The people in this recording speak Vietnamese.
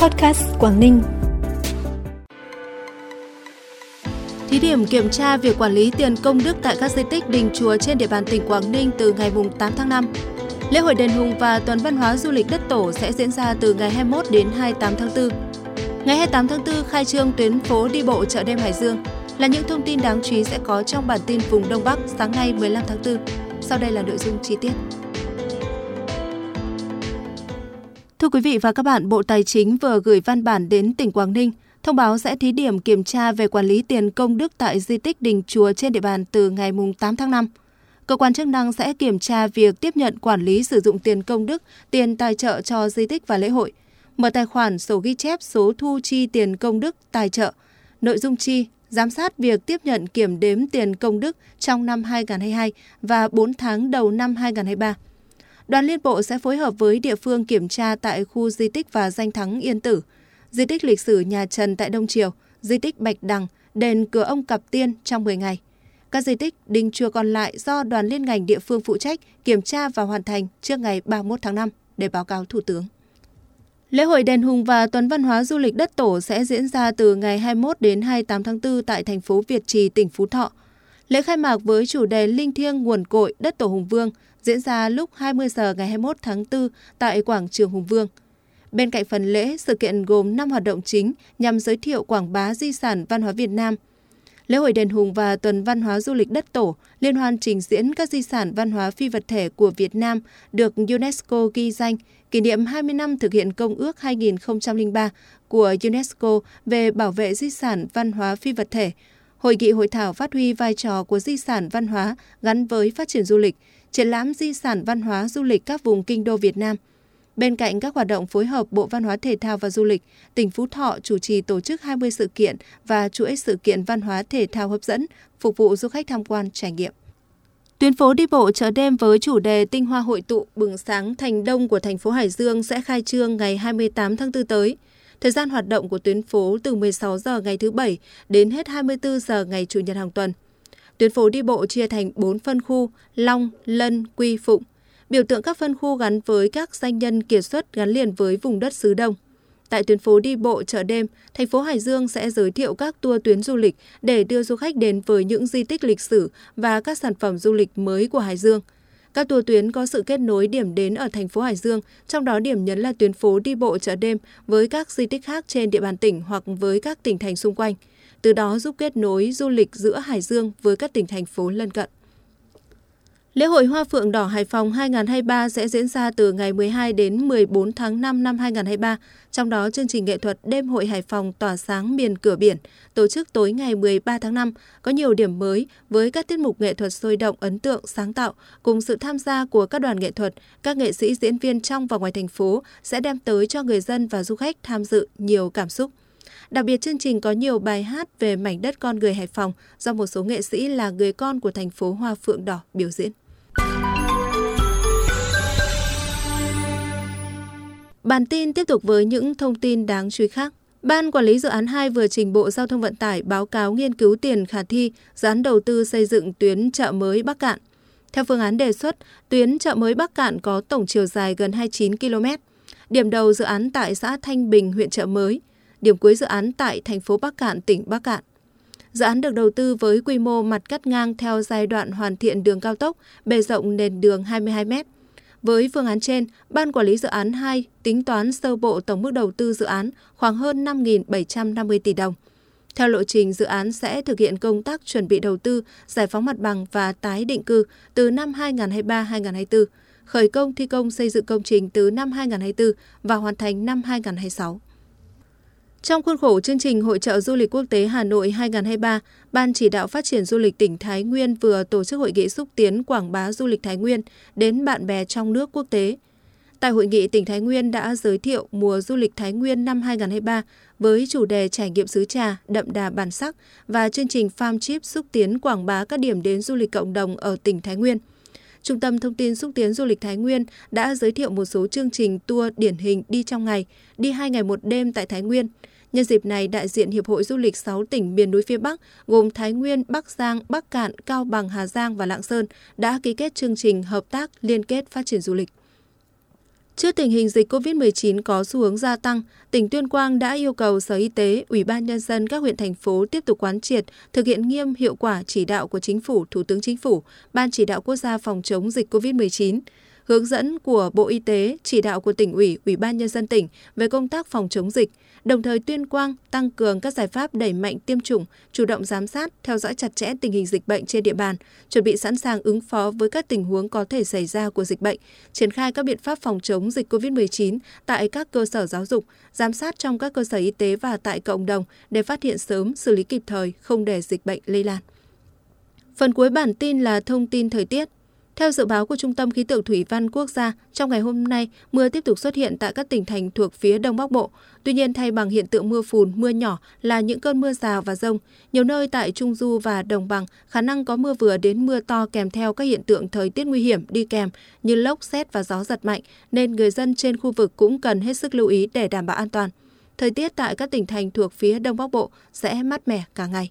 Podcast Quảng Ninh. Thí điểm kiểm tra việc quản lý tiền công đức tại các di tích đình chùa trên địa bàn tỉnh Quảng Ninh từ ngày 8 tháng 5. Lễ hội đền Hùng và tuần văn hóa du lịch đất tổ sẽ diễn ra từ ngày 21 đến 28 tháng 4. Ngày 28 tháng 4 khai trương tuyến phố đi bộ chợ đêm Hải Dương là những thông tin đáng chú ý sẽ có trong bản tin vùng Đông Bắc sáng nay 15 tháng 4. Sau đây là nội dung chi tiết. Quý vị và các bạn, Bộ Tài chính vừa gửi văn bản đến tỉnh Quảng Ninh thông báo sẽ thí điểm kiểm tra về quản lý tiền công đức tại di tích đình chùa trên địa bàn từ ngày 8 tháng 5. Cơ quan chức năng sẽ kiểm tra việc tiếp nhận quản lý sử dụng tiền công đức, tiền tài trợ cho di tích và lễ hội, mở tài khoản sổ ghi chép số thu chi tiền công đức tài trợ, nội dung chi, giám sát việc tiếp nhận kiểm đếm tiền công đức trong năm 2022 và 4 tháng đầu năm 2023. Đoàn liên bộ sẽ phối hợp với địa phương kiểm tra tại khu di tích và danh thắng Yên Tử, di tích lịch sử nhà Trần tại Đông Triều, di tích Bạch Đằng, đền Cửa Ông Cặp Tiên trong 10 ngày. Các di tích, đình chùa còn lại do đoàn liên ngành địa phương phụ trách kiểm tra và hoàn thành trước ngày 31 tháng 5 để báo cáo Thủ tướng. Lễ hội đền Hùng và Tuần Văn hóa Du lịch Đất Tổ sẽ diễn ra từ ngày 21 đến 28 tháng 4 tại thành phố Việt Trì, tỉnh Phú Thọ. Lễ khai mạc với chủ đề Linh thiêng nguồn cội đất Tổ Hùng Vương diễn ra lúc 20 giờ ngày 21 tháng 4 tại quảng trường Hùng Vương. Bên cạnh phần lễ, sự kiện gồm 5 hoạt động chính nhằm giới thiệu quảng bá di sản văn hóa Việt Nam. Lễ hội đền Hùng và tuần văn hóa du lịch đất tổ liên hoan trình diễn các di sản văn hóa phi vật thể của Việt Nam được UNESCO ghi danh kỷ niệm 20 năm thực hiện Công ước 2003 của UNESCO về bảo vệ di sản văn hóa phi vật thể. Hội nghị hội thảo phát huy vai trò của di sản văn hóa gắn với phát triển du lịch, triển lãm di sản văn hóa du lịch các vùng kinh đô Việt Nam. Bên cạnh các hoạt động phối hợp Bộ Văn hóa Thể thao và Du lịch, tỉnh Phú Thọ chủ trì tổ chức 20 sự kiện và chuỗi sự kiện văn hóa thể thao hấp dẫn, phục vụ du khách tham quan trải nghiệm. Tuyến phố đi bộ chợ đêm với chủ đề Tinh hoa hội tụ bừng sáng thành đông của thành phố Hải Dương sẽ khai trương ngày 28 tháng 4 tới. Thời gian hoạt động của tuyến phố từ 16 giờ ngày thứ Bảy đến hết 24 giờ ngày Chủ nhật hàng tuần. Tuyến phố đi bộ chia thành 4 phân khu Long, Lân, Quy, Phụng. Biểu tượng các phân khu gắn với các danh nhân kiệt xuất gắn liền với vùng đất xứ Đông. Tại tuyến phố đi bộ chợ đêm, thành phố Hải Dương sẽ giới thiệu các tour tuyến du lịch để đưa du khách đến với những di tích lịch sử và các sản phẩm du lịch mới của Hải Dương. Các tour tuyến có sự kết nối điểm đến ở thành phố Hải Dương, trong đó điểm nhấn là tuyến phố đi bộ chợ đêm với các di tích khác trên địa bàn tỉnh hoặc với các tỉnh thành xung quanh từ đó giúp kết nối du lịch giữa Hải Dương với các tỉnh thành phố lân cận. Lễ hội Hoa Phượng Đỏ Hải Phòng 2023 sẽ diễn ra từ ngày 12 đến 14 tháng 5 năm 2023, trong đó chương trình nghệ thuật Đêm hội Hải Phòng tỏa sáng miền cửa biển, tổ chức tối ngày 13 tháng 5, có nhiều điểm mới với các tiết mục nghệ thuật sôi động, ấn tượng, sáng tạo, cùng sự tham gia của các đoàn nghệ thuật, các nghệ sĩ diễn viên trong và ngoài thành phố sẽ đem tới cho người dân và du khách tham dự nhiều cảm xúc. Đặc biệt chương trình có nhiều bài hát về mảnh đất con người Hải Phòng do một số nghệ sĩ là người con của thành phố Hoa Phượng Đỏ biểu diễn. Bản tin tiếp tục với những thông tin đáng chú ý khác. Ban Quản lý Dự án 2 vừa trình Bộ Giao thông Vận tải báo cáo nghiên cứu tiền khả thi dự án đầu tư xây dựng tuyến chợ mới Bắc Cạn. Theo phương án đề xuất, tuyến chợ mới Bắc Cạn có tổng chiều dài gần 29 km. Điểm đầu dự án tại xã Thanh Bình, huyện chợ mới điểm cuối dự án tại thành phố Bắc Cạn, tỉnh Bắc Cạn. Dự án được đầu tư với quy mô mặt cắt ngang theo giai đoạn hoàn thiện đường cao tốc, bề rộng nền đường 22 m. Với phương án trên, Ban Quản lý Dự án 2 tính toán sơ bộ tổng mức đầu tư dự án khoảng hơn 5.750 tỷ đồng. Theo lộ trình, dự án sẽ thực hiện công tác chuẩn bị đầu tư, giải phóng mặt bằng và tái định cư từ năm 2023-2024, khởi công thi công xây dựng công trình từ năm 2024 và hoàn thành năm 2026. Trong khuôn khổ chương trình Hội trợ Du lịch Quốc tế Hà Nội 2023, Ban chỉ đạo phát triển du lịch tỉnh Thái Nguyên vừa tổ chức hội nghị xúc tiến quảng bá du lịch Thái Nguyên đến bạn bè trong nước quốc tế. Tại hội nghị, tỉnh Thái Nguyên đã giới thiệu mùa du lịch Thái Nguyên năm 2023 với chủ đề trải nghiệm xứ trà, đậm đà bản sắc và chương trình Farm Trip xúc tiến quảng bá các điểm đến du lịch cộng đồng ở tỉnh Thái Nguyên. Trung tâm Thông tin Xúc tiến Du lịch Thái Nguyên đã giới thiệu một số chương trình tour điển hình đi trong ngày, đi hai ngày một đêm tại Thái Nguyên – Nhân dịp này, đại diện Hiệp hội Du lịch 6 tỉnh miền núi phía Bắc gồm Thái Nguyên, Bắc Giang, Bắc Cạn, Cao Bằng, Hà Giang và Lạng Sơn đã ký kết chương trình hợp tác liên kết phát triển du lịch. Trước tình hình dịch COVID-19 có xu hướng gia tăng, tỉnh Tuyên Quang đã yêu cầu Sở Y tế, Ủy ban Nhân dân các huyện thành phố tiếp tục quán triệt, thực hiện nghiêm hiệu quả chỉ đạo của Chính phủ, Thủ tướng Chính phủ, Ban chỉ đạo quốc gia phòng chống dịch COVID-19, hướng dẫn của Bộ Y tế, chỉ đạo của tỉnh ủy, Ủy ban Nhân dân tỉnh về công tác phòng chống dịch, đồng thời tuyên quang tăng cường các giải pháp đẩy mạnh tiêm chủng, chủ động giám sát, theo dõi chặt chẽ tình hình dịch bệnh trên địa bàn, chuẩn bị sẵn sàng ứng phó với các tình huống có thể xảy ra của dịch bệnh, triển khai các biện pháp phòng chống dịch COVID-19 tại các cơ sở giáo dục, giám sát trong các cơ sở y tế và tại cộng đồng để phát hiện sớm, xử lý kịp thời, không để dịch bệnh lây lan. Phần cuối bản tin là thông tin thời tiết. Theo dự báo của Trung tâm Khí tượng Thủy văn Quốc gia, trong ngày hôm nay, mưa tiếp tục xuất hiện tại các tỉnh thành thuộc phía Đông Bắc Bộ. Tuy nhiên, thay bằng hiện tượng mưa phùn, mưa nhỏ là những cơn mưa rào và rông. Nhiều nơi tại Trung Du và Đồng Bằng khả năng có mưa vừa đến mưa to kèm theo các hiện tượng thời tiết nguy hiểm đi kèm như lốc, xét và gió giật mạnh, nên người dân trên khu vực cũng cần hết sức lưu ý để đảm bảo an toàn. Thời tiết tại các tỉnh thành thuộc phía Đông Bắc Bộ sẽ mát mẻ cả ngày.